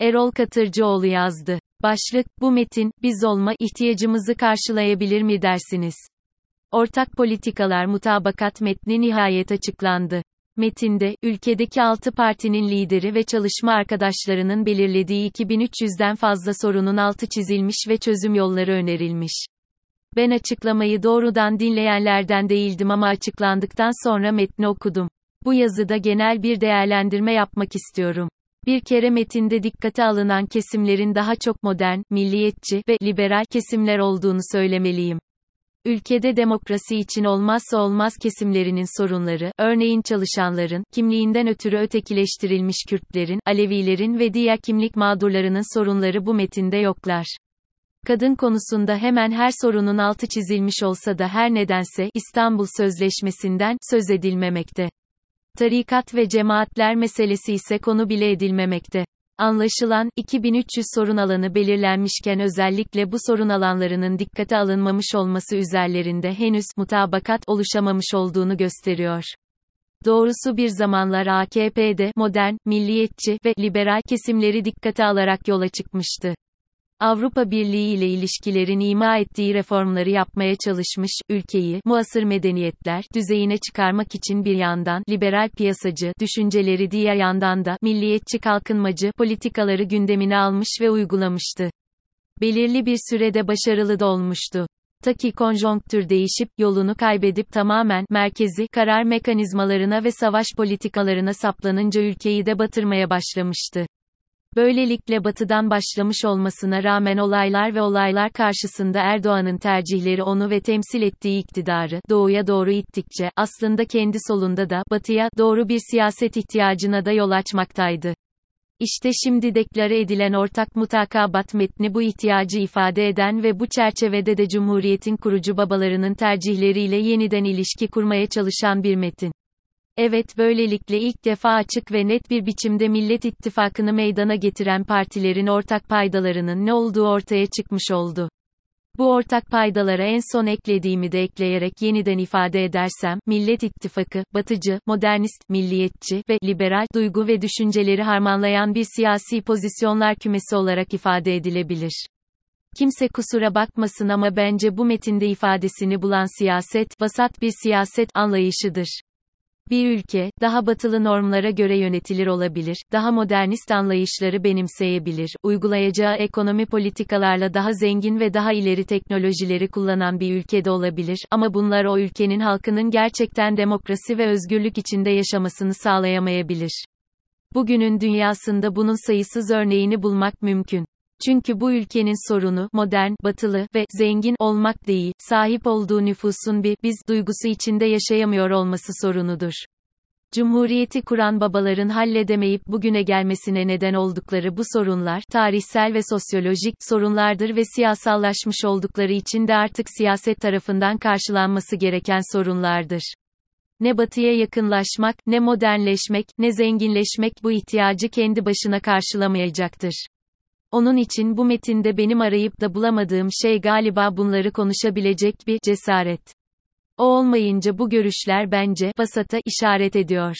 Erol Katırcıoğlu yazdı. Başlık, bu metin, biz olma ihtiyacımızı karşılayabilir mi dersiniz? Ortak politikalar mutabakat metni nihayet açıklandı. Metinde, ülkedeki 6 partinin lideri ve çalışma arkadaşlarının belirlediği 2300'den fazla sorunun altı çizilmiş ve çözüm yolları önerilmiş. Ben açıklamayı doğrudan dinleyenlerden değildim ama açıklandıktan sonra metni okudum. Bu yazıda genel bir değerlendirme yapmak istiyorum. Bir kere metinde dikkate alınan kesimlerin daha çok modern, milliyetçi ve liberal kesimler olduğunu söylemeliyim. Ülkede demokrasi için olmazsa olmaz kesimlerinin sorunları, örneğin çalışanların, kimliğinden ötürü ötekileştirilmiş Kürtlerin, Alevilerin ve diğer kimlik mağdurlarının sorunları bu metinde yoklar. Kadın konusunda hemen her sorunun altı çizilmiş olsa da her nedense İstanbul Sözleşmesi'nden söz edilmemekte. Tarikat ve cemaatler meselesi ise konu bile edilmemekte. Anlaşılan, 2300 sorun alanı belirlenmişken özellikle bu sorun alanlarının dikkate alınmamış olması üzerlerinde henüz mutabakat oluşamamış olduğunu gösteriyor. Doğrusu bir zamanlar AKP'de modern, milliyetçi ve liberal kesimleri dikkate alarak yola çıkmıştı. Avrupa Birliği ile ilişkilerin ima ettiği reformları yapmaya çalışmış, ülkeyi, muasır medeniyetler, düzeyine çıkarmak için bir yandan, liberal piyasacı, düşünceleri diğer yandan da, milliyetçi kalkınmacı, politikaları gündemine almış ve uygulamıştı. Belirli bir sürede başarılı da olmuştu. Ta ki konjonktür değişip, yolunu kaybedip tamamen, merkezi, karar mekanizmalarına ve savaş politikalarına saplanınca ülkeyi de batırmaya başlamıştı. Böylelikle batıdan başlamış olmasına rağmen olaylar ve olaylar karşısında Erdoğan'ın tercihleri onu ve temsil ettiği iktidarı doğuya doğru ittikçe aslında kendi solunda da batıya doğru bir siyaset ihtiyacına da yol açmaktaydı. İşte şimdi deklare edilen ortak mutakabat metni bu ihtiyacı ifade eden ve bu çerçevede de Cumhuriyet'in kurucu babalarının tercihleriyle yeniden ilişki kurmaya çalışan bir metin. Evet böylelikle ilk defa açık ve net bir biçimde Millet İttifakı'nı meydana getiren partilerin ortak paydalarının ne olduğu ortaya çıkmış oldu. Bu ortak paydalara en son eklediğimi de ekleyerek yeniden ifade edersem, Millet İttifakı, batıcı, modernist, milliyetçi ve liberal duygu ve düşünceleri harmanlayan bir siyasi pozisyonlar kümesi olarak ifade edilebilir. Kimse kusura bakmasın ama bence bu metinde ifadesini bulan siyaset, vasat bir siyaset anlayışıdır. Bir ülke, daha batılı normlara göre yönetilir olabilir, daha modernist anlayışları benimseyebilir, uygulayacağı ekonomi politikalarla daha zengin ve daha ileri teknolojileri kullanan bir ülkede olabilir, ama bunlar o ülkenin halkının gerçekten demokrasi ve özgürlük içinde yaşamasını sağlayamayabilir. Bugünün dünyasında bunun sayısız örneğini bulmak mümkün. Çünkü bu ülkenin sorunu, modern, batılı ve zengin olmak değil, sahip olduğu nüfusun bir, biz duygusu içinde yaşayamıyor olması sorunudur. Cumhuriyeti kuran babaların halledemeyip bugüne gelmesine neden oldukları bu sorunlar, tarihsel ve sosyolojik sorunlardır ve siyasallaşmış oldukları için de artık siyaset tarafından karşılanması gereken sorunlardır. Ne batıya yakınlaşmak, ne modernleşmek, ne zenginleşmek bu ihtiyacı kendi başına karşılamayacaktır. Onun için bu metinde benim arayıp da bulamadığım şey galiba bunları konuşabilecek bir cesaret. O olmayınca bu görüşler bence vasata işaret ediyor.